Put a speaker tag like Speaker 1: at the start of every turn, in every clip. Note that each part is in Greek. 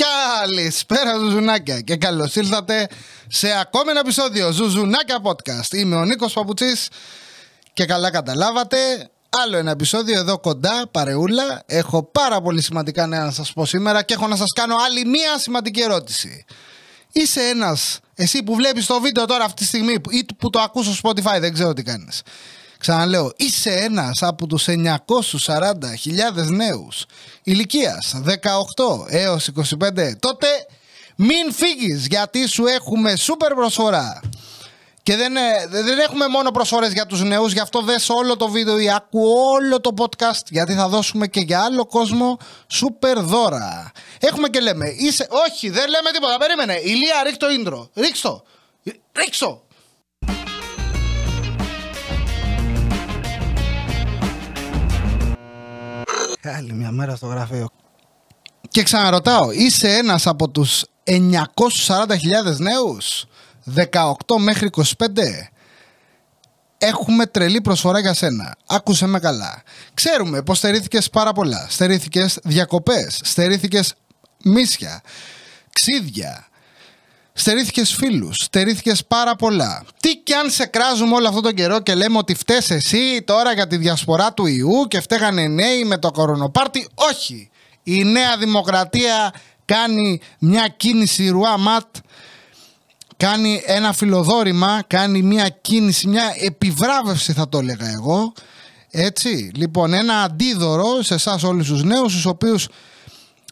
Speaker 1: Καλησπέρα Ζουζουνάκια και καλώς ήλθατε σε ακόμη ένα επεισόδιο Ζουζουνάκια Podcast. Είμαι ο Νίκος Παπουτσής και καλά καταλάβατε άλλο ένα επεισόδιο εδώ κοντά, παρεούλα. Έχω πάρα πολύ σημαντικά νέα να σας πω σήμερα και έχω να σας κάνω άλλη μία σημαντική ερώτηση. Είσαι ένας, εσύ που βλέπεις το βίντεο τώρα αυτή τη στιγμή ή που το ακούς στο Spotify, δεν ξέρω τι κάνεις. Ξαναλέω, είσαι ένας από τους 940.000 νέους ηλικίας 18 έως 25. Τότε μην φύγεις γιατί σου έχουμε σούπερ προσφορά. Και δεν, ε, δεν έχουμε μόνο προσφορές για τους νέους, γι' αυτό δες όλο το βίντεο ή άκου όλο το podcast, γιατί θα δώσουμε και για άλλο κόσμο σούπερ δώρα. Έχουμε και λέμε, είσαι, όχι δεν λέμε τίποτα, περίμενε, ηλία ρίξ το intro, ρίξ το, ρίξ το. Άλλη μια μέρα στο γραφείο. Και ξαναρωτάω, είσαι ένας από τους 940.000 νέους, 18 μέχρι 25. Έχουμε τρελή προσφορά για σένα. Άκουσε με καλά. Ξέρουμε πως στερήθηκες πάρα πολλά. Στερήθηκες διακοπές, στερήθηκες μίσια, ξύδια, Στερήθηκες φίλους, στερήθηκες πάρα πολλά. Τι κι αν σε κράζουμε όλο αυτόν τον καιρό και λέμε ότι φταίει εσύ τώρα για τη διασπορά του ιού και φταίγανε νέοι με το κορονοπάρτι. Όχι. Η Νέα Δημοκρατία κάνει μια κίνηση ρουά ματ, κάνει ένα φιλοδόρημα, κάνει μια κίνηση, μια επιβράβευση θα το έλεγα εγώ. Έτσι, λοιπόν, ένα αντίδωρο σε εσάς όλους τους νέους, στους οποίους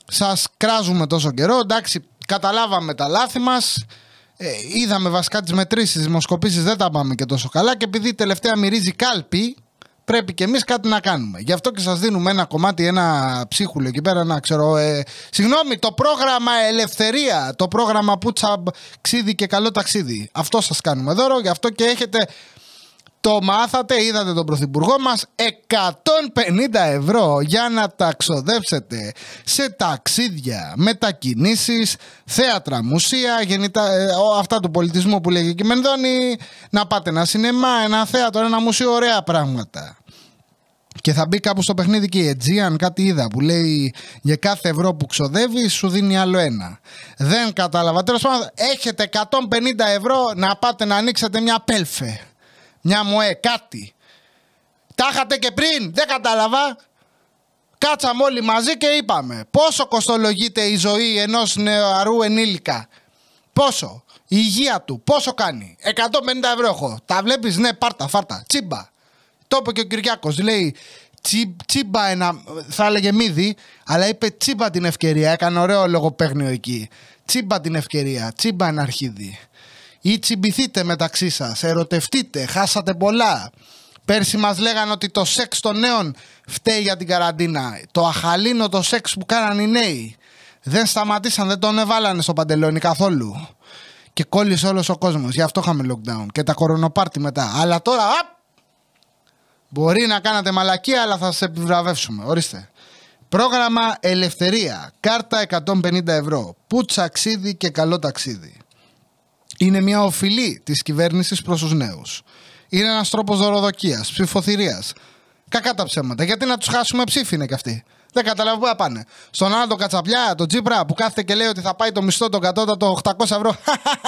Speaker 1: σας κράζουμε τόσο καιρό. Εντάξει, καταλάβαμε τα λάθη μας, ε, είδαμε βασικά τις μετρήσεις, δημοσκοπήσεις δεν τα πάμε και τόσο καλά και επειδή τελευταία μυρίζει κάλπη, πρέπει και εμείς κάτι να κάνουμε. Γι' αυτό και σας δίνουμε ένα κομμάτι, ένα ψίχουλο εκεί πέρα, να ξέρω, ε, συγγνώμη, το πρόγραμμα Ελευθερία, το πρόγραμμα Πούτσα Ξίδι και Καλό Ταξίδι. Αυτό σας κάνουμε δώρο, γι' αυτό και έχετε το μάθατε, είδατε τον Πρωθυπουργό μας 150 ευρώ για να τα ξοδέψετε σε ταξίδια, μετακινήσεις, θέατρα, μουσεία, γεννητα, ε, αυτά του πολιτισμού που λέγει και Μενδώνη, να πάτε ένα σινεμά, ένα θέατρο, ένα μουσείο, ωραία πράγματα. Και θα μπει κάπου στο παιχνίδι και η Aegean, κάτι είδα που λέει για κάθε ευρώ που ξοδεύει σου δίνει άλλο ένα. Δεν κατάλαβα. Τέλος πάντων, έχετε 150 ευρώ να πάτε να ανοίξετε μια πέλφε μια μοέ, κάτι. Τα είχατε και πριν, δεν κατάλαβα. Κάτσαμε όλοι μαζί και είπαμε πόσο κοστολογείται η ζωή ενός νεαρού ενήλικα. Πόσο. Η υγεία του, πόσο κάνει. 150 ευρώ έχω. Τα βλέπεις, ναι, πάρτα, φάρτα. Τσίμπα. Το είπε και ο Κυριάκος. Λέει, τσι, τσίμπα ένα, θα έλεγε μύδι, αλλά είπε τσίμπα την ευκαιρία. Έκανε ωραίο λογοπαίγνιο εκεί. Τσίμπα την ευκαιρία, τσίμπα ένα αρχίδι ή τσιμπηθείτε μεταξύ σας, ερωτευτείτε, χάσατε πολλά. Πέρσι μας λέγανε ότι το σεξ των νέων φταίει για την καραντίνα. Το αχαλήνο το σεξ που κάνανε οι νέοι. Δεν σταματήσαν, δεν τον εβάλανε στο παντελόνι καθόλου. Και κόλλησε όλος ο κόσμος. Γι' αυτό είχαμε lockdown. Και τα κορονοπάρτι μετά. Αλλά τώρα, απ, μπορεί να κάνατε μαλακία, αλλά θα σε επιβραβεύσουμε. Ορίστε. Πρόγραμμα Ελευθερία. Κάρτα 150 ευρώ. Πούτσα ξύδι και καλό ταξίδι είναι μια οφειλή της κυβέρνησης προς τους νέους. Είναι ένας τρόπος δωροδοκίας, ψηφοθυρίας. Κακά τα ψέματα. Γιατί να τους χάσουμε ψήφι είναι κι αυτοί. Δεν καταλαβαίνω πού θα πάνε. Στον άλλο τον Κατσαπλιά, τον Τζίπρα που κάθεται και λέει ότι θα πάει το μισθό τον κατώτατο 800 ευρώ.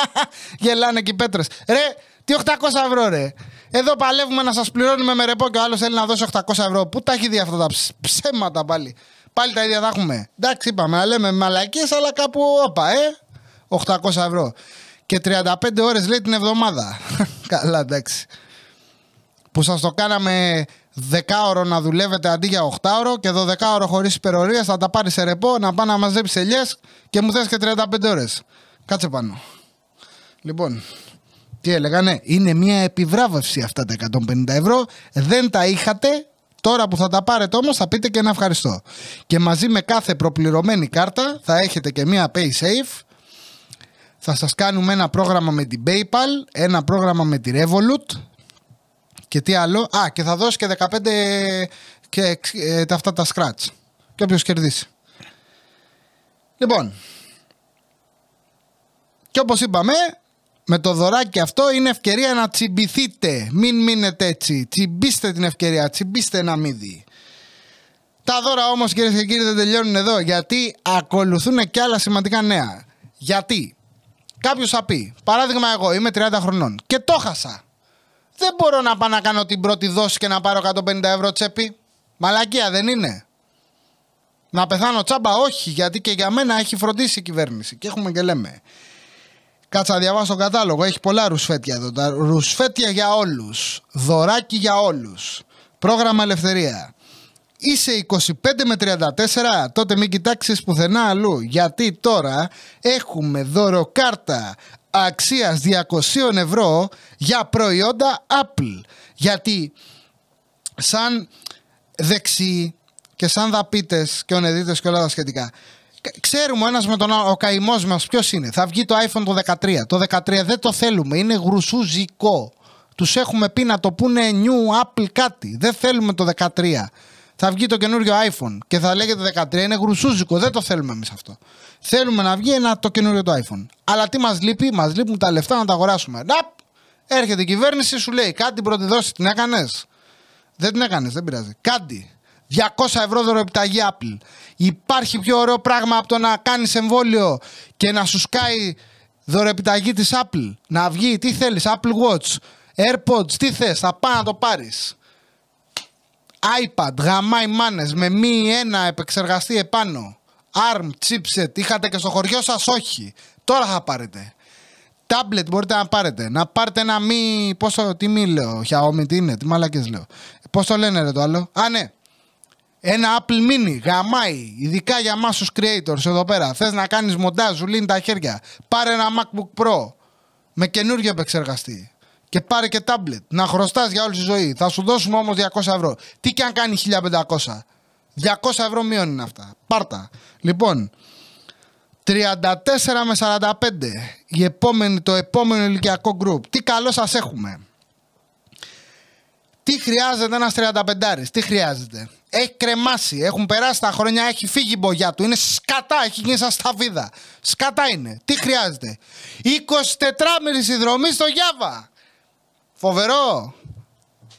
Speaker 1: Γελάνε και οι πέτρες. Ρε, τι 800 ευρώ, ρε. Εδώ παλεύουμε να σας πληρώνουμε με ρεπό και ο άλλος θέλει να δώσει 800 ευρώ. Πού τα έχει δει αυτά τα ψέματα πάλι. Πάλι τα ίδια θα έχουμε. Εντάξει, είπαμε να λέμε μαλακίες, αλλά κάπου όπα, ε. 800 ευρώ και 35 ώρες λέει την εβδομάδα. Καλά εντάξει. Που σας το κάναμε 10 ώρο να δουλεύετε αντί για 8 ώρο και 12 ώρο χωρίς υπερορίες θα τα πάρεις σε ρεπό να πάει να μαζέψεις ελιές και μου θες και 35 ώρες. Κάτσε πάνω. Λοιπόν, τι έλεγανε, είναι μια επιβράβευση αυτά τα 150 ευρώ. Δεν τα είχατε, Τώρα που θα τα πάρετε όμως θα πείτε και ένα ευχαριστώ. Και μαζί με κάθε προπληρωμένη κάρτα θα έχετε και μια PaySafe θα σας κάνουμε ένα πρόγραμμα με την PayPal, ένα πρόγραμμα με τη Revolut και τι άλλο. Α, και θα δώσει και 15 και ε, αυτά τα scratch. Και όποιος κερδίσει. Λοιπόν, και όπως είπαμε, με το δωράκι αυτό είναι ευκαιρία να τσιμπηθείτε. Μην μείνετε έτσι. Τσιμπήστε την ευκαιρία, τσιμπήστε ένα μύδι. Τα δώρα όμως κυρίες και κύριοι δεν τελειώνουν εδώ γιατί ακολουθούν και άλλα σημαντικά νέα. Γιατί; Κάποιος θα πει, παράδειγμα, εγώ είμαι 30 χρονών και το χάσα. Δεν μπορώ να πάω να κάνω την πρώτη δόση και να πάρω 150 ευρώ τσέπη. Μαλακία δεν είναι. Να πεθάνω τσάμπα, όχι, γιατί και για μένα έχει φροντίσει η κυβέρνηση. Και έχουμε και λέμε. Κάτσα να διαβάσω τον κατάλογο. Έχει πολλά ρουσφέτια εδώ. Τα ρουσφέτια για όλους. Δωράκι για όλους. Πρόγραμμα Ελευθερία. Είσαι 25 με 34, τότε μην κοιτάξεις πουθενά αλλού. Γιατί τώρα έχουμε δωροκάρτα αξίας 200 ευρώ για προϊόντα Apple. Γιατί σαν δεξί και σαν δαπίτες και ονεδίτες και όλα τα σχετικά Ξέρουμε ο ένας με τον άλλο, ο καημός μας ποιος είναι. Θα βγει το iPhone το 13. Το 13 δεν το θέλουμε, είναι γρουσούζικο. Τους έχουμε πει να το πούνε new Apple κάτι. Δεν θέλουμε το 13. Θα βγει το καινούριο iPhone και θα λέγεται 13. Είναι γρουσούζικο. Δεν το θέλουμε εμείς αυτό. Θέλουμε να βγει ένα το καινούριο το iPhone. Αλλά τι μας λείπει, μας λείπουν τα λεφτά να τα αγοράσουμε. Ναπ! Έρχεται η κυβέρνηση, σου λέει κάτι την πρώτη δόση την έκανες; Δεν την έκανες, δεν πειράζει. Κάτι. 200 ευρώ δωροεπιταγή Apple. Υπάρχει πιο ωραίο πράγμα από το να κάνεις εμβόλιο και να σου σκάει δωρεπιταγή της Apple; Να βγει, τι θέλεις, Apple Watch, AirPods, τι θες, θα πάει να το πάρεις. iPad, γαμάει μάνες με μη ένα επεξεργαστή επάνω. ARM, chipset, είχατε και στο χωριό σας, όχι. Τώρα θα πάρετε. Tablet μπορείτε να πάρετε. Να πάρετε ένα μη. Πόσο, τι μη λέω, Xiaomi, τι είναι, τι μαλακές λέω. Πώ το λένε ρε το άλλο. Α, ναι. Ένα Apple Mini, γαμάει, ειδικά για εμάς τους creators εδώ πέρα. Θες να κάνεις μοντάζ, σου λύνει τα χέρια. Πάρε ένα MacBook Pro με καινούργιο επεξεργαστή. Και πάρε και tablet. Να χρωστάς για όλη τη ζωή. Θα σου δώσουμε όμως 200 ευρώ. Τι και αν κάνει 1500. 200 ευρώ μείον είναι αυτά. Πάρτα. Λοιπόν, 34 με 45. Η επόμενη, το επόμενο ηλικιακό group. Τι καλό σας έχουμε. Τι χρειάζεται ένας 35 Τι χρειάζεται; Έχει κρεμάσει, έχουν περάσει τα χρόνια, έχει φύγει η μπογιά του. Είναι σκατά, έχει γίνει σαν σταφίδα. Σκατά είναι. Τι χρειάζεται; 24 μέρη συνδρομή στο Γιάβα. Φοβερό.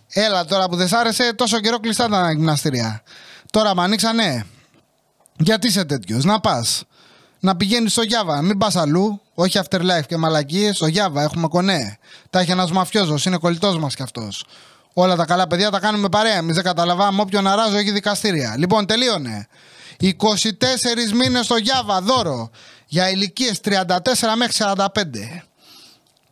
Speaker 1: Έλα τώρα που δεν σ' άρεσε, τόσο καιρό κλειστά τα γυμναστήρια. Τώρα με ανοίξανε. Γιατί είσαι τέτοιος, να πας. Να πηγαίνεις στο Γιάβα, μην πας αλλού. Όχι afterlife και μαλακίες. Στο Γιάβα έχουμε κονέ. Τα έχει ένας μαφιόζος, είναι κολλητός μας κι αυτός. Όλα τα καλά παιδιά τα κάνουμε παρέα. Εμείς δεν καταλαβαίνουμε όποιον αράζω έχει δικαστήρια. Λοιπόν, τελείωνε. 24 μήνες στο Γιάβα δώρο για ηλικίες 34 μέχρι 45.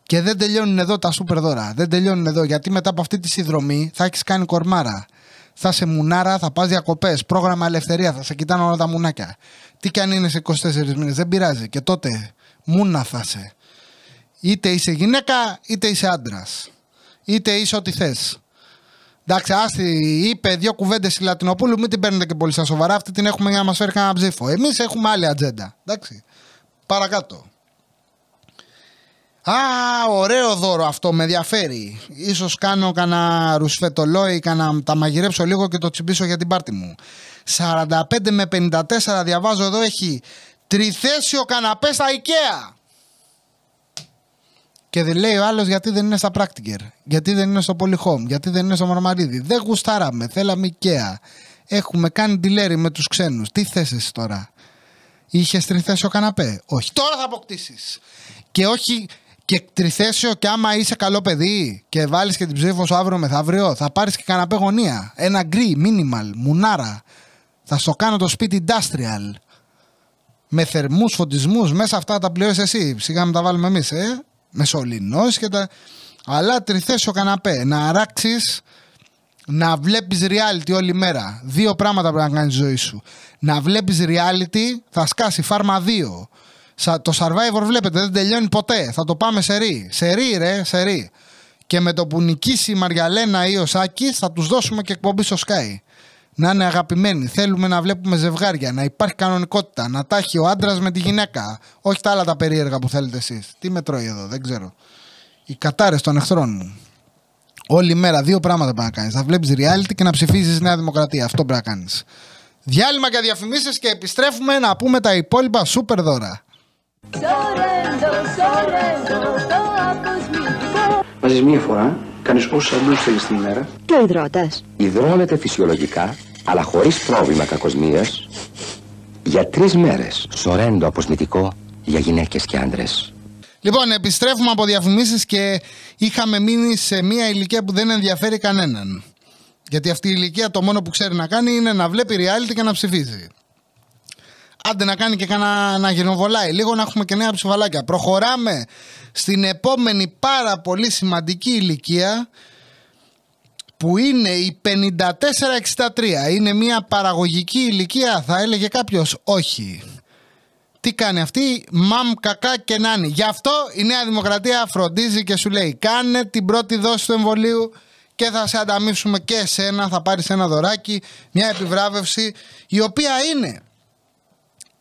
Speaker 1: Και δεν τελειώνουν εδώ τα σούπερ δώρα. Δεν τελειώνουν εδώ γιατί μετά από αυτή τη συνδρομή θα έχεις κάνει κορμάρα. Θα σε μουνάρα, θα πας διακοπές. Πρόγραμμα ελευθερία, θα σε κοιτάνε όλα τα μουνάκια. Τι κι αν είναι σε 24 μήνες, δεν πειράζει. Και τότε μούνα θα σε. Είτε είσαι γυναίκα, είτε είσαι άντρας. Είτε είσαι ό,τι θες. Εντάξει, άστι, είπε δύο κουβέντες η Λατινοπούλου, μην την παίρνετε και πολύ στα σοβαρά. Αυτή την έχουμε για να μας φέρει κανένα ψήφο. Εμείς έχουμε άλλη ατζέντα. Εντάξει. Παρακάτω. Α, ωραίο δώρο αυτό, με ενδιαφέρει. Ίσως κάνω κανένα ρουσφετολόι, κανένα, τα μαγειρέψω λίγο και το τσιμπήσω για την πάρτη μου. 45 με 54 διαβάζω εδώ έχει τριθέσιο καναπές στα IKEA. Και δεν λέει ο άλλος γιατί δεν είναι στα Practiker, γιατί δεν είναι στο Polyhome, γιατί δεν είναι στο Μαρμαρίδι. Δεν γουστάραμε, θέλαμε IKEA. Έχουμε κάνει τηλέρι με τους ξένους. Τι θες εσύ τώρα; Είχες τριθέσιο καναπέ; Όχι. Τώρα θα αποκτήσεις. Και όχι και τριθέσιο και άμα είσαι καλό παιδί και βάλεις και την ψήφο σου αύριο μεθαύριο, θα πάρεις και καναπέ γωνία. Ένα γκρι, minimal, μουνάρα. Θα στο κάνω το σπίτι industrial. Με θερμούς φωτισμούς μέσα αυτά τα πληρώσει εσύ. Σιγά με τα βάλουμε εμείς, ε μεσολινός και τα... Αλλά τριθέσιο καναπέ, να αράξεις να βλέπεις reality όλη μέρα. Δύο πράγματα πρέπει να κάνεις ζωή σου. Να βλέπεις reality, θα σκάσει φάρμα 2. Το Survivor βλέπετε δεν τελειώνει ποτέ. Θα το πάμε σε ρί. Σε ρί ρε, σε ρί. Και με το που νικήσει η Μαριαλένα ή ο Σάκης θα τους δώσουμε και εκπομπή στο Sky να είναι αγαπημένοι. Θέλουμε να βλέπουμε ζευγάρια, να υπάρχει κανονικότητα, να τα έχει ο άντρας με τη γυναίκα. Όχι τα άλλα τα περίεργα που θέλετε εσείς. Τι με τρώει εδώ, δεν ξέρω. Οι κατάρες των εχθρών μου. Όλη μέρα δύο πράγματα πρέπει να κάνεις. Θα βλέπεις reality και να ψηφίζεις Νέα Δημοκρατία. Αυτό πρέπει να κάνεις. Διάλειμμα για διαφημίσεις και επιστρέφουμε να πούμε τα υπόλοιπα σούπερ δώρα.
Speaker 2: Βάζει μία φορά Κάνεις όσα σαντουίτ θέλεις την ημέρα.
Speaker 3: Και ο υδρότας.
Speaker 2: Υδρώνεται φυσιολογικά αλλά χωρίς πρόβλημα κακοσμίας, για τρεις μέρες. Σορέντο αποσμητικό για γυναίκες και άντρες.
Speaker 1: Λοιπόν, επιστρέφουμε από διαφημίσεις και είχαμε μείνει σε μια ηλικία που δεν ενδιαφέρει κανέναν. Γιατί αυτή η ηλικία το μόνο που ξέρει να κάνει είναι να βλέπει reality και να ψηφίζει. Άντε να κάνει και κανένα να γενοβολάει λίγο να έχουμε και νέα ψηφαλάκια. Προχωράμε στην επόμενη πάρα πολύ σημαντική ηλικία που είναι η 54-63. Είναι μια παραγωγική ηλικία θα έλεγε κάποιος όχι. Τι κάνει αυτή, μαμ κακά και νάνι. Γι' αυτό η Νέα Δημοκρατία φροντίζει και σου λέει κάνε την πρώτη δόση του εμβολίου και θα σε ανταμείψουμε και εσένα, θα πάρεις ένα δωράκι, μια επιβράβευση η οποία είναι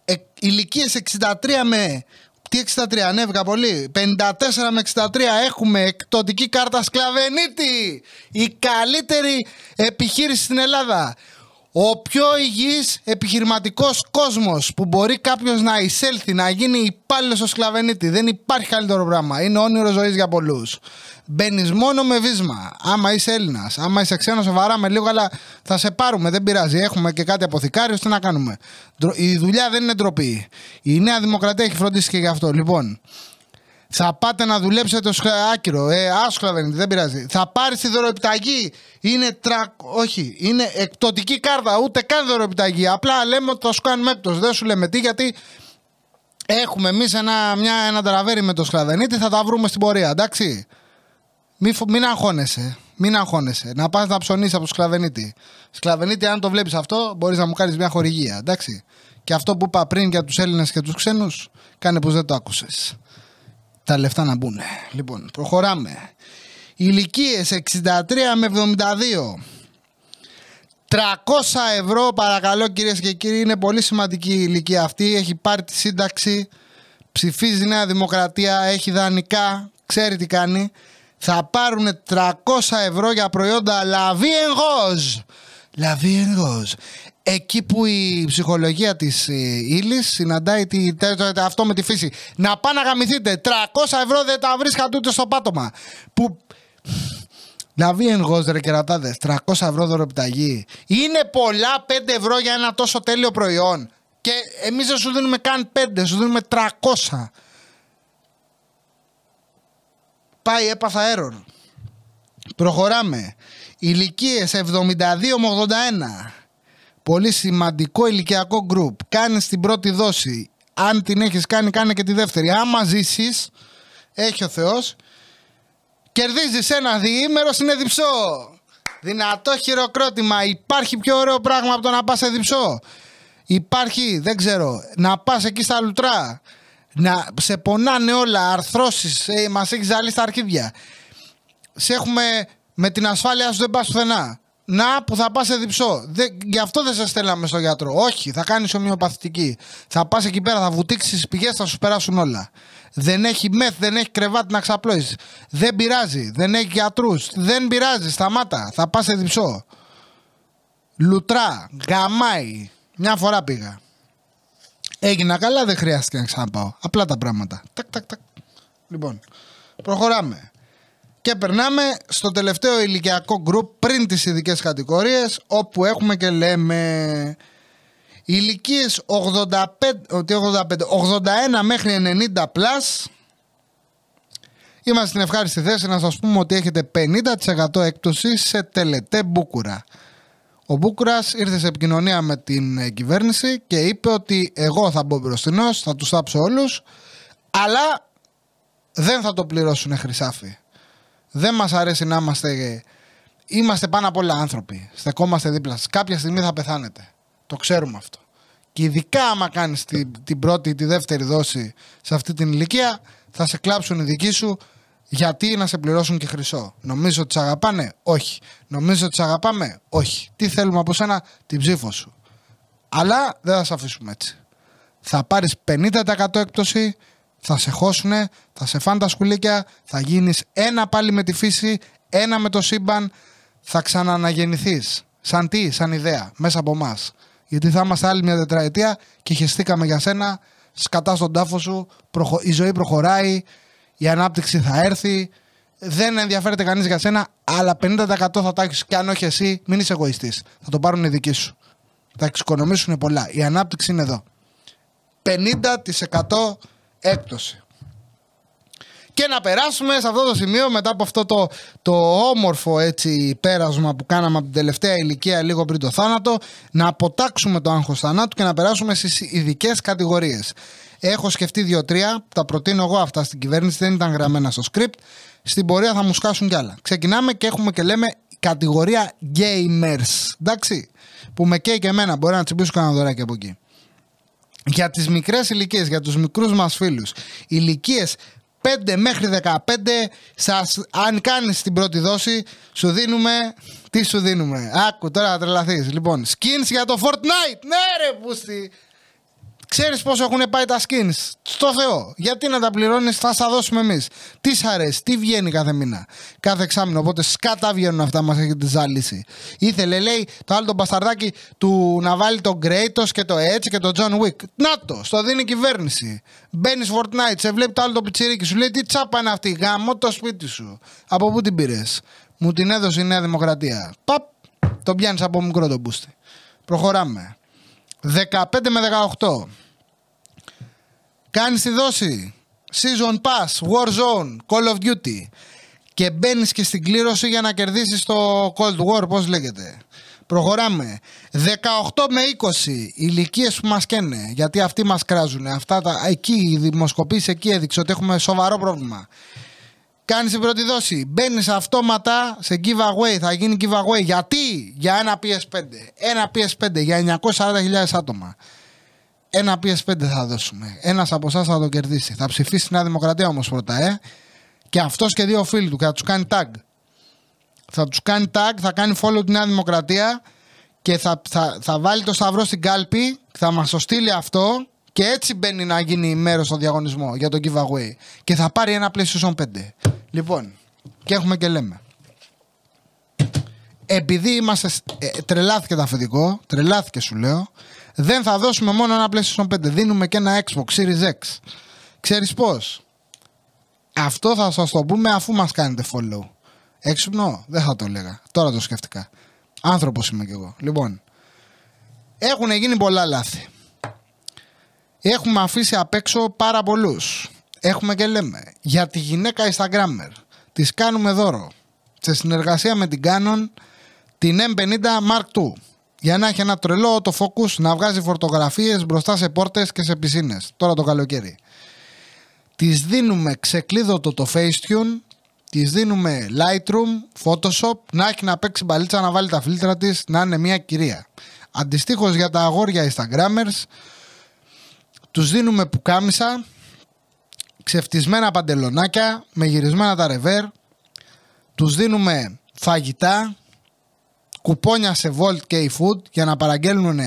Speaker 1: ε, ηλικίες 63 με τι 63, ανέβηκα πολύ. 54 με 63 έχουμε εκτοτική κάρτα σκλαβενίτη. Η καλύτερη επιχείρηση στην Ελλάδα. Ο πιο υγιής επιχειρηματικός κόσμος που μπορεί κάποιος να εισέλθει, να γίνει υπάλληλος στο σκλαβενίτη. Δεν υπάρχει καλύτερο πράγμα. Είναι όνειρο ζωής για πολλούς. Μπαίνεις μόνο με βίσμα. Άμα είσαι Έλληνας, άμα είσαι ξένος, σε βαράμε λίγο, αλλά θα σε πάρουμε. Δεν πειράζει. Έχουμε και κάτι αποθηκάριο. Τι να κάνουμε. Η δουλειά δεν είναι ντροπή. Η Νέα Δημοκρατία έχει φροντίσει και γι' αυτό. Λοιπόν, θα πάτε να δουλέψετε ως άκυρο. Ε, άσχολα δεν είναι, δεν πειράζει. Θα πάρεις τη δωροεπιταγή. Είναι τρα... Όχι, είναι εκτοτική κάρτα. Ούτε καν δωροεπιταγή. Απλά λέμε ότι θα σου κάνουμε έπτωση. Δεν σου λέμε τι, γιατί έχουμε εμείς ένα, μια, ένα τραβέρι με το σκλαβενίτη. Θα τα βρούμε στην πορεία, εντάξει. Μην, μην αγχώνεσαι. Μην αγχώνεσαι. Να πας να ψωνίσεις από το σκλαβενίτη. Σκλαβενίτη, αν το βλέπεις αυτό, μπορείς να μου κάνεις μια χορηγία. Εντάξει. Και αυτό που είπα πριν για τους Έλληνες και τους ξένους, κάνε πως δεν το άκουσες. Τα λεφτά να μπουν. Λοιπόν, προχωράμε. Ηλικίες 63 με 72. 300 ευρώ παρακαλώ κυρίες και κύριοι είναι πολύ σημαντική η ηλικία αυτή έχει πάρει τη σύνταξη ψηφίζει Νέα Δημοκρατία έχει δανεικά ξέρει τι κάνει θα πάρουν 300 ευρώ για προϊόντα La Vie en Rose. La Vie en Rose. Εκεί που η ψυχολογία της ε, ύλης συναντάει τη, αυτό με τη φύση. Να πάνε να γαμηθείτε. 300 ευρώ δεν τα βρίσκατε ούτε στο πάτωμα. Που... La Vie en Rose ρε κερατάδες. 300 ευρώ δωροπιταγή. Είναι πολλά 5 ευρώ για ένα τόσο τέλειο προϊόν. Και εμείς δεν σου δίνουμε καν 5, σου δίνουμε 300. Πάει, έπαθα error. Προχωράμε. Ηλικίες 72 με 81. Πολύ σημαντικό ηλικιακό group. Κάνεις την πρώτη δόση. Αν την έχεις κάνει, κάνε και τη δεύτερη. Άμα ζήσεις, έχει ο Θεός, κερδίζεις ένα διήμερο στην Εδιψό. Δυνατό χειροκρότημα. Υπάρχει πιο ωραίο πράγμα από το να πας σε Εδιψό. Υπάρχει, δεν ξέρω, να πας εκεί στα λουτρά να σε πονάνε όλα, αρθρώσεις, ε, μας έχεις ζαλίσει τα αρχίδια. Σε έχουμε με την ασφάλεια σου δεν πας πουθενά. Να που θα πας σε διψό. Δεν, γι' αυτό δεν σε στέλναμε στο γιατρό. Όχι, θα κάνεις ομοιοπαθητική. Θα πας εκεί πέρα, θα βουτήξεις τι πηγές, θα σου περάσουν όλα. Δεν έχει μεθ, δεν έχει κρεβάτι να ξαπλώσεις. Δεν πειράζει, δεν έχει γιατρούς. Δεν πειράζει, σταμάτα. Θα πας σε διψό. Λουτρά, γαμάι. Μια φορά πήγα. Έγινα καλά, δεν χρειάστηκε να ξαναπάω. Απλά τα πράγματα. Τακ, τακ, τακ. Λοιπόν, προχωράμε. Και περνάμε στο τελευταίο ηλικιακό γκρουπ πριν τις ειδικές κατηγορίες όπου έχουμε και λέμε ηλικίες 85, 85, 81 μέχρι 90 plus Είμαστε στην ευχάριστη θέση να σας πούμε ότι έχετε 50% έκπτωση σε τελετέ μπούκουρα. Ο Μπούκουρας ήρθε σε επικοινωνία με την ε, κυβέρνηση και είπε ότι εγώ θα μπω μπροστινός, θα τους θάψω όλους, αλλά δεν θα το πληρώσουν χρυσάφι. Δεν μας αρέσει να είμαστε. Είμαστε πάνω απ' όλα άνθρωποι. Στεκόμαστε δίπλα σας. Κάποια στιγμή θα πεθάνετε. Το ξέρουμε αυτό. Και ειδικά άμα κάνεις την, την πρώτη ή τη δεύτερη δόση σε αυτή την ηλικία, θα σε κλάψουν οι δικοί σου γιατί να σε πληρώσουν και χρυσό. Νομίζω ότι σε αγαπάνε; Όχι. Νομίζω ότι σε αγαπάμε; Όχι. Τι θέλουμε από σένα, την ψήφο σου. Αλλά δεν θα σε αφήσουμε έτσι. Θα πάρεις 50% έκπτωση, θα σε χώσουνε, θα σε φάνε τα σκουλίκια, θα γίνεις ένα πάλι με τη φύση, ένα με το σύμπαν, θα ξανααναγεννηθείς. Σαν τι, σαν ιδέα, μέσα από εμάς. Γιατί θα είμαστε άλλη μια τετραετία και χεστήκαμε για σένα, σκατά στον τάφο σου, η ζωή προχωράει, η ανάπτυξη θα έρθει, δεν ενδιαφέρεται κανείς για σένα, αλλά 50% θα τα έχεις και αν όχι εσύ, μην είσαι εγωιστής. Θα το πάρουν οι δικοί σου. Θα εξοικονομήσουν πολλά. Η ανάπτυξη είναι εδώ. 50% έκπτωση. Και να περάσουμε σε αυτό το σημείο μετά από αυτό το, το όμορφο έτσι πέρασμα που κάναμε από την τελευταία ηλικία λίγο πριν το θάνατο να αποτάξουμε το άγχος θανάτου και να περάσουμε στις ειδικές κατηγορίες. Έχω σκεφτεί δύο-τρία, τα προτείνω εγώ αυτά στην κυβέρνηση, δεν ήταν γραμμένα στο script. Στην πορεία θα μου σκάσουν κι άλλα. Ξεκινάμε και έχουμε και λέμε κατηγορία gamers. Εντάξει, που με καίει και εμένα, μπορεί να τσιμπήσω κανένα δωράκι από εκεί. Για τις μικρές ηλικίες, για τους μικρούς μας φίλους, ηλικίες 5 μέχρι 15, σας, αν κάνεις την πρώτη δόση, σου δίνουμε. Τι σου δίνουμε; Άκου τώρα να τρελαθείς. Λοιπόν, skins για το Fortnite. Ναι, ρε, πούστη. Ξέρεις πόσο έχουν πάει τα skins; Στο Θεό. Γιατί να τα πληρώνεις, θα στα δώσουμε εμείς. Τι σ' αρέσει, τι βγαίνει κάθε μήνα, κάθε εξάμεινο. Οπότε σκάτα βγαίνουν αυτά, μας έχετε ζαλίσει. Ήθελε, λέει, το άλλο το μπασταρδάκι του να βάλει τον Kratos και το Edge και το John Wick. Να το, στο δίνει η κυβέρνηση. Μπαίνεις Fortnite, σε βλέπει το άλλο το πιτσιρίκι σου. Λέει, τι τσάπα είναι αυτή, γάμο το σπίτι σου. Από πού την πήρες; Μου την έδωσε η Νέα Δημοκρατία. Παπ, το πιάνεις από μικρό το μπούστι. Προχωράμε. 15 με 18. Κάνεις τη δόση. Season Pass, Warzone, Call of Duty. Και μπαίνεις και στην κλήρωση για να κερδίσεις το Cold War, πώς λέγεται. Προχωράμε. 18 με 20 ηλικίες που μας καίνε, γιατί αυτοί μας κράζουν. Αυτά τα, εκεί η δημοσκοπήση εκεί έδειξε ότι έχουμε σοβαρό πρόβλημα. Κάνεις την πρώτη δόση. Μπαίνεις αυτόματα σε giveaway. Θα γίνει giveaway. Γιατί; Για ένα PS5. Ένα PS5 για 940.000 άτομα. Ένα PS5 θα δώσουμε. Ένας από εσάς θα το κερδίσει. Θα ψηφίσει τη Νέα Δημοκρατία όμως πρώτα, ε. Και αυτός και δύο φίλοι του και θα τους κάνει tag. Θα τους κάνει tag, θα κάνει follow τη Νέα Δημοκρατία και θα, θα, θα βάλει το σταυρό στην κάλπη. Θα μας το στείλει αυτό και έτσι μπαίνει να γίνει μέρος στο διαγωνισμό για το giveaway. Και θα πάρει ένα PlayStation 5. Λοιπόν, και έχουμε και λέμε. Επειδή είμαστε. Ε, τρελάθηκε το αφεντικό, τρελάθηκε σου λέω, δεν θα δώσουμε μόνο ένα PlayStation 5. Δίνουμε και ένα Xbox Series X. Ξέρεις πώς; Αυτό θα σας το πούμε αφού μας κάνετε follow. Έξυπνο, δεν θα το έλεγα. Τώρα το σκέφτηκα. Άνθρωπος είμαι κι εγώ. Λοιπόν, έχουν γίνει πολλά λάθη. Έχουμε αφήσει απ' έξω πάρα πολλούς. Έχουμε και λέμε για τη γυναίκα Instagrammer. Της κάνουμε δώρο. Σε συνεργασία με την Canon την M50 Mark II. Για να έχει ένα τρελό το focus να βγάζει φωτογραφίες μπροστά σε πόρτες και σε πισίνες. Τώρα το καλοκαίρι. Της δίνουμε ξεκλείδωτο το Facetune. Της δίνουμε Lightroom, Photoshop, να έχει να παίξει μπαλίτσα να βάλει τα φίλτρα της, να είναι μια κυρία. Αντιστοίχως για τα αγόρια Instagrammers, τους δίνουμε πουκάμισα, ξεφτισμένα παντελονάκια με γυρισμένα τα ρεβέρ. Τους δίνουμε φαγητά, κουπόνια σε Volt και eFood για να παραγγέλνουν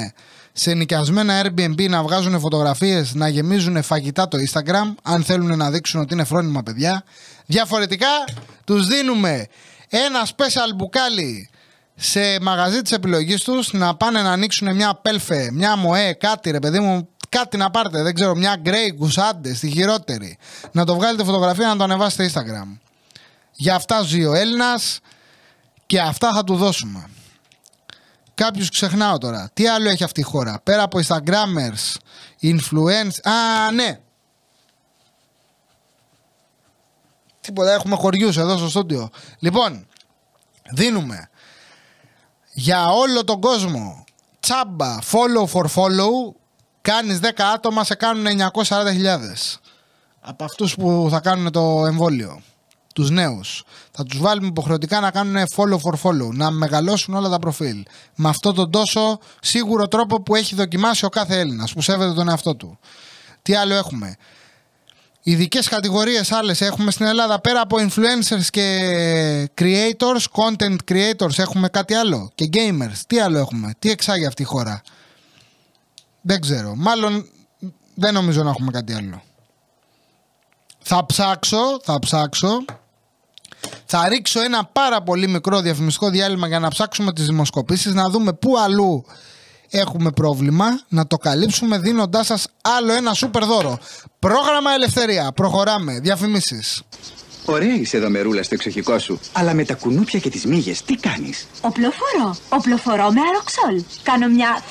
Speaker 1: σε νοικιασμένα Airbnb να βγάζουν φωτογραφίες, να γεμίζουν φαγητά το Instagram, αν θέλουν να δείξουν ότι είναι φρόνημα παιδιά. Διαφορετικά τους δίνουμε ένα special μπουκάλι σε μαγαζί της επιλογής τους να πάνε να ανοίξουν μια πέλφε, μια μοέ, κάτι ρε παιδί μου, κάτι να πάρετε, δεν ξέρω, μια Grey Goose στη χειρότερη. Να το βγάλετε φωτογραφία να το ανεβάσετε Instagram. Για αυτά ζει ο Έλληνας και αυτά θα του δώσουμε. Κάποιου ξεχνάω τώρα. Τι άλλο έχει αυτή η χώρα; Πέρα από Instagrammers, influencers. Α, ναι. Τίποτα, έχουμε χωριούς εδώ στο στούντιο. Λοιπόν, δίνουμε για όλο τον κόσμο τσάμπα follow for follow κάνεις 10 άτομα σε κάνουν 940.000 από αυτούς που θα κάνουν το εμβόλιο τους νέους θα τους βάλουμε υποχρεωτικά να κάνουν follow for follow να μεγαλώσουν όλα τα προφίλ με αυτό τον τόσο σίγουρο τρόπο που έχει δοκιμάσει ο κάθε Έλληνας που σέβεται τον εαυτό του τι άλλο έχουμε; Ειδικές κατηγορίες άλλες έχουμε στην Ελλάδα πέρα από influencers και creators, content creators έχουμε κάτι άλλο; Και gamers. Τι άλλο έχουμε, τι εξάγει αυτή η χώρα; Δεν ξέρω. Μάλλον δεν νομίζω να έχουμε κάτι άλλο. Θα ψάξω, θα ψάξω. Θα ρίξω ένα πάρα πολύ μικρό διαφημιστικό διάλειμμα για να ψάξουμε τις δημοσκοπήσεις, να δούμε πού αλλού έχουμε πρόβλημα, να το καλύψουμε δίνοντάς σας άλλο ένα σούπερ δώρο. Πρόγραμμα Ελευθερία. Προχωράμε. Διαφημίσεις.
Speaker 3: Ωραία είσαι εδώ μερούλα στο εξοχικό σου. Αλλά με τα κουνούπια και τις μύγες τι κάνεις;
Speaker 4: Οπλοφορώ. Οπλοφορώ με αροξόλ. Κάνω μια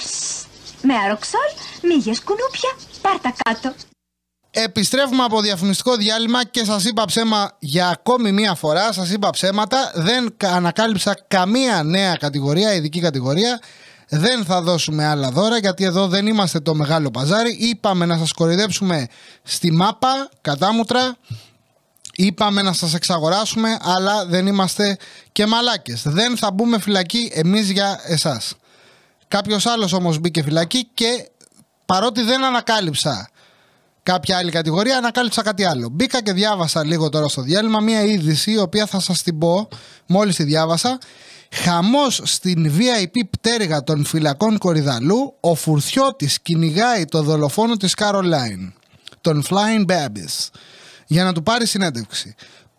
Speaker 4: με αροξόλ, μύγες κουνούπια, πάρτα κάτω.
Speaker 1: Επιστρέφουμε από διαφημιστικό διάλειμμα και σας είπα ψέμα για ακόμη μία φορά. Σας είπα ψέματα. Δεν ανακάλυψα καμία νέα κατηγορία, ειδική κατηγορία. Δεν θα δώσουμε άλλα δώρα γιατί εδώ δεν είμαστε το μεγάλο παζάρι. Είπαμε να σας κορυδέψουμε στη μάπα, κατάμουτρα. Είπαμε να σας εξαγοράσουμε αλλά δεν είμαστε και μαλάκες. Δεν θα μπούμε φυλακή εμείς για εσάς. Κάποιος άλλος όμως μπήκε φυλακή και παρότι δεν ανακάλυψα κάποια άλλη κατηγορία, ανακάλυψα κάτι άλλο. Μπήκα και διάβασα λίγο τώρα στο διάλειμμα μία είδηση, η οποία θα σας την πω μόλις τη διάβασα. Χαμός στην VIP πτέρυγα των φυλακών Κορυδαλού, ο Φουρθιώτης κυνηγάει το δολοφόνο της Καρολάιν, τον Flying Babies, για να του πάρει συνέντευξη.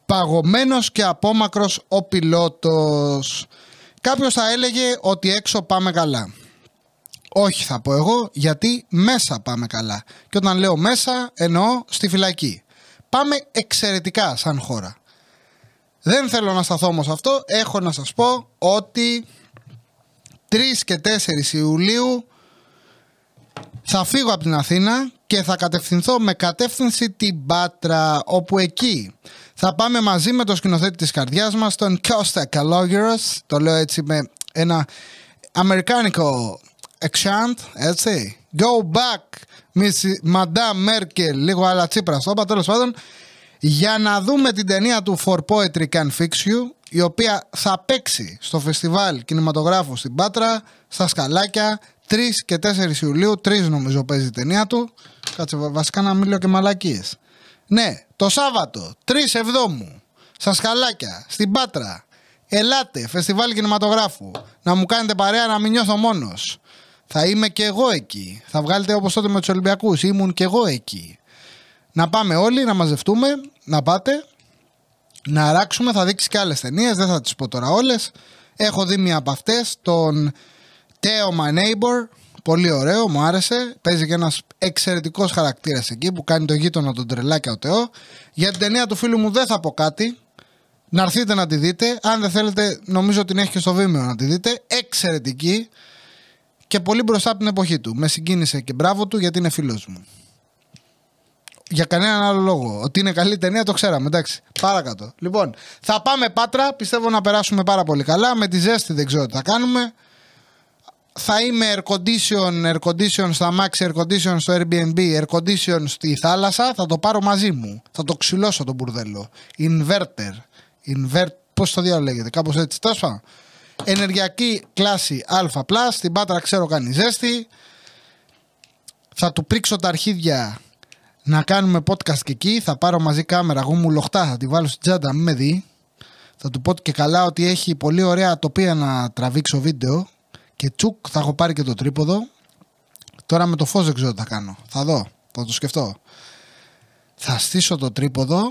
Speaker 1: Παγωμένος και απόμακρος ο πιλότος. Κάποιος θα έλεγε ότι έξω πάμε καλά. Όχι θα πω εγώ γιατί μέσα πάμε καλά. Και όταν λέω μέσα εννοώ στη φυλακή. Πάμε εξαιρετικά σαν χώρα. Δεν θέλω να σταθώ όμως αυτό. Έχω να σας πω ότι 3 και 4 Ιουλίου θα φύγω από την Αθήνα και θα κατευθυνθώ με κατεύθυνση την Πάτρα όπου εκεί θα πάμε μαζί με το σκηνοθέτη της καρδιάς μας τον Κώστα Καλόγερος το λέω έτσι με ένα αμερικάνικο Εξάντ, έτσι. Go back, Miss Madame Merkel, λίγο άλλα τσίπρα στο όπα, τέλος πάντων, για να δούμε την ταινία του For Poetry Can Fix You, η οποία θα παίξει στο φεστιβάλ κινηματογράφου στην Πάτρα, στα Σκαλάκια, 3 και 4 Ιουλίου, 3 νομίζω παίζει η ταινία του. Κάτσε βασικά να μιλώ και μαλακίες. Ναι, το Σάββατο, 3 Εβδόμου, στα Σκαλάκια, στην Πάτρα. Ελάτε, φεστιβάλ κινηματογράφου. Να μου κάνετε παρέα να μην νιώθω μόνος. Θα είμαι και εγώ εκεί. Θα βγάλετε όπως τότε με τους Ολυμπιακούς. Ήμουν και εγώ εκεί. Να πάμε όλοι, να μαζευτούμε, να πάτε, να αράξουμε. Θα δείξει και άλλες ταινίες, δεν θα τις πω τώρα όλες. Έχω δει μία από αυτές, τον Teo My Neighbor. Πολύ ωραίο, μου άρεσε. Παίζει και ένας εξαιρετικός χαρακτήρας εκεί που κάνει το γείτονα τον τρελάκια ο Τεό. Για την ταινία του φίλου μου δεν θα πω κάτι. Να έρθετε να τη δείτε. Αν δεν θέλετε, νομίζω την έχει και στο Vimeo να τη δείτε. Εξαιρετική και πολύ μπροστά από την εποχή του. Με συγκίνησε και μπράβο του γιατί είναι φίλος μου. Για κανέναν άλλο λόγο. Ότι είναι καλή ταινία το ξέραμε. Εντάξει. Παρακάτω. Λοιπόν, θα πάμε πάτρα. Πιστεύω να περάσουμε πάρα πολύ καλά. Με τη ζέστη δεν ξέρω τι θα κάνουμε. Θα είμαι air condition, air condition στο Max, air condition στο Airbnb, air condition στη θάλασσα. Θα το πάρω μαζί μου. Θα το ξυλώσω το μπουρδέλο. Inverter. Invert, Πώς το διάλογο λέγεται, κάπως έτσι. Τέλος Ενεργειακή κλάση Α+, στην Πάτρα ξέρω κάνει ζέστη. Θα του πρίξω τα αρχίδια να κάνουμε podcast και εκεί. Θα πάρω μαζί κάμερα, εγώ μου λοχτά, θα τη βάλω στην τσάντα, μην με δει. Θα του πω και καλά ότι έχει πολύ ωραία τοπία να τραβήξω βίντεο. Και τσουκ, θα έχω πάρει και το τρίποδο. Τώρα με το φως δεν ξέρω τι θα κάνω. Θα δω, θα το σκεφτώ. Θα στήσω το τρίποδο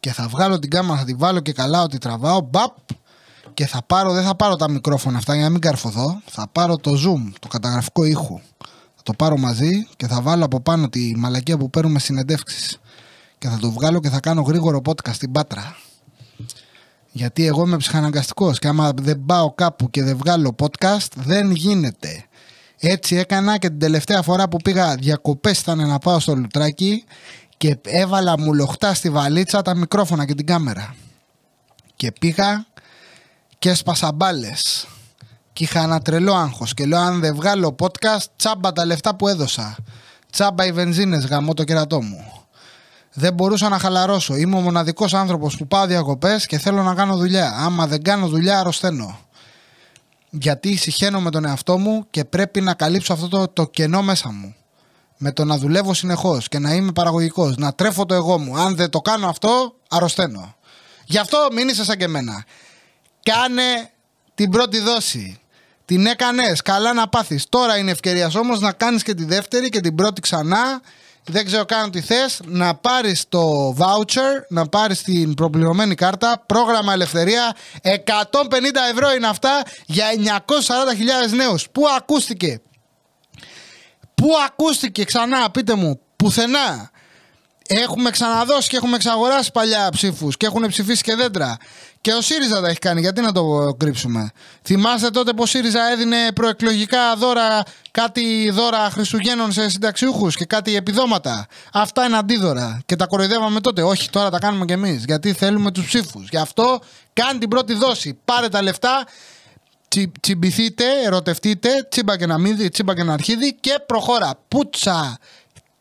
Speaker 1: και θα βγάλω την κάμερα, θα τη βάλω και καλά ότι τραβάω. Μπαπ, και θα πάρω, δεν θα πάρω τα μικρόφωνα αυτά για να μην καρφωθώ. Θα πάρω το zoom, το καταγραφικό ήχου. Θα το πάρω μαζί και θα βάλω από πάνω τη μαλακία που παίρνουμε συνεντεύξεις. Και θα το βγάλω και θα κάνω γρήγορο podcast στην Πάτρα. Γιατί εγώ είμαι ψυχαναγκαστικός και άμα δεν πάω κάπου και δεν βγάλω podcast, δεν γίνεται. Έτσι έκανα και την τελευταία φορά που πήγα διακοπές ήταν να πάω στο Λουτράκι και έβαλα μου λοχτά στη βαλίτσα τα μικρόφωνα και την κάμερα. Και πήγα και έσπασα μπάλες. Και είχα ένα τρελό άγχος. Και λέω: Αν δεν βγάλω podcast, τσάμπα τα λεφτά που έδωσα. Τσάμπα οι βενζίνες, γαμώ το κερατό μου. Δεν μπορούσα να χαλαρώσω. Είμαι ο μοναδικός άνθρωπος που πάω διακοπές και θέλω να κάνω δουλειά. Άμα δεν κάνω δουλειά, αρρωσταίνω. Γιατί συχαίνω με τον εαυτό μου και πρέπει να καλύψω αυτό το, το κενό μέσα μου. Με το να δουλεύω συνεχώς και να είμαι παραγωγικός, να τρέφω το εγώ μου. Αν δεν το κάνω αυτό, αρρωσταίνω. Γι' αυτό μην είσαι σαν και εμένα. Κάνε την πρώτη δόση. Την έκανες. Καλά να πάθεις. Τώρα είναι ευκαιρίας όμως να κάνεις και τη δεύτερη και την πρώτη ξανά. Δεν ξέρω καν τι θες. Να πάρεις το voucher, να πάρεις την προπληρωμένη κάρτα. Πρόγραμμα ελευθερία. 150 ευρώ είναι αυτά για 940.000 νέους. Πού ακούστηκε; Πού ακούστηκε ξανά, πείτε μου. Πουθενά; Έχουμε ξαναδώσει και έχουμε εξαγοράσει παλιά ψήφους και έχουν ψηφίσει και δέντρα. Και ο ΣΥΡΙΖΑ τα έχει κάνει, γιατί να το κρύψουμε; Θυμάστε τότε πως ο ΣΥΡΙΖΑ έδινε προεκλογικά δώρα, κάτι δώρα Χριστουγέννων σε συνταξιούχους και κάτι επιδόματα. Αυτά είναι αντίδωρα. Και τα κοροϊδεύαμε τότε. Όχι, τώρα τα κάνουμε κι εμείς. Γιατί θέλουμε τους ψήφους. Γι' αυτό κάνει την πρώτη δόση. Πάρε τα λεφτά, τσι, τσιμπηθείτε, ερωτευτείτε, τσίμπα και να μύδι, τσίμπα και να αρχίδι και προχώρα. Πούτσα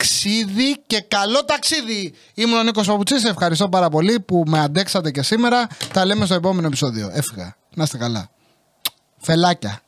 Speaker 1: ξύδι και καλό ταξίδι. Ήμουν ο Νίκος Παπουτσής, ευχαριστώ πάρα πολύ που με αντέξατε και σήμερα. Τα λέμε στο επόμενο επεισόδιο. Έφυγα. Να είστε καλά. Φελάκια.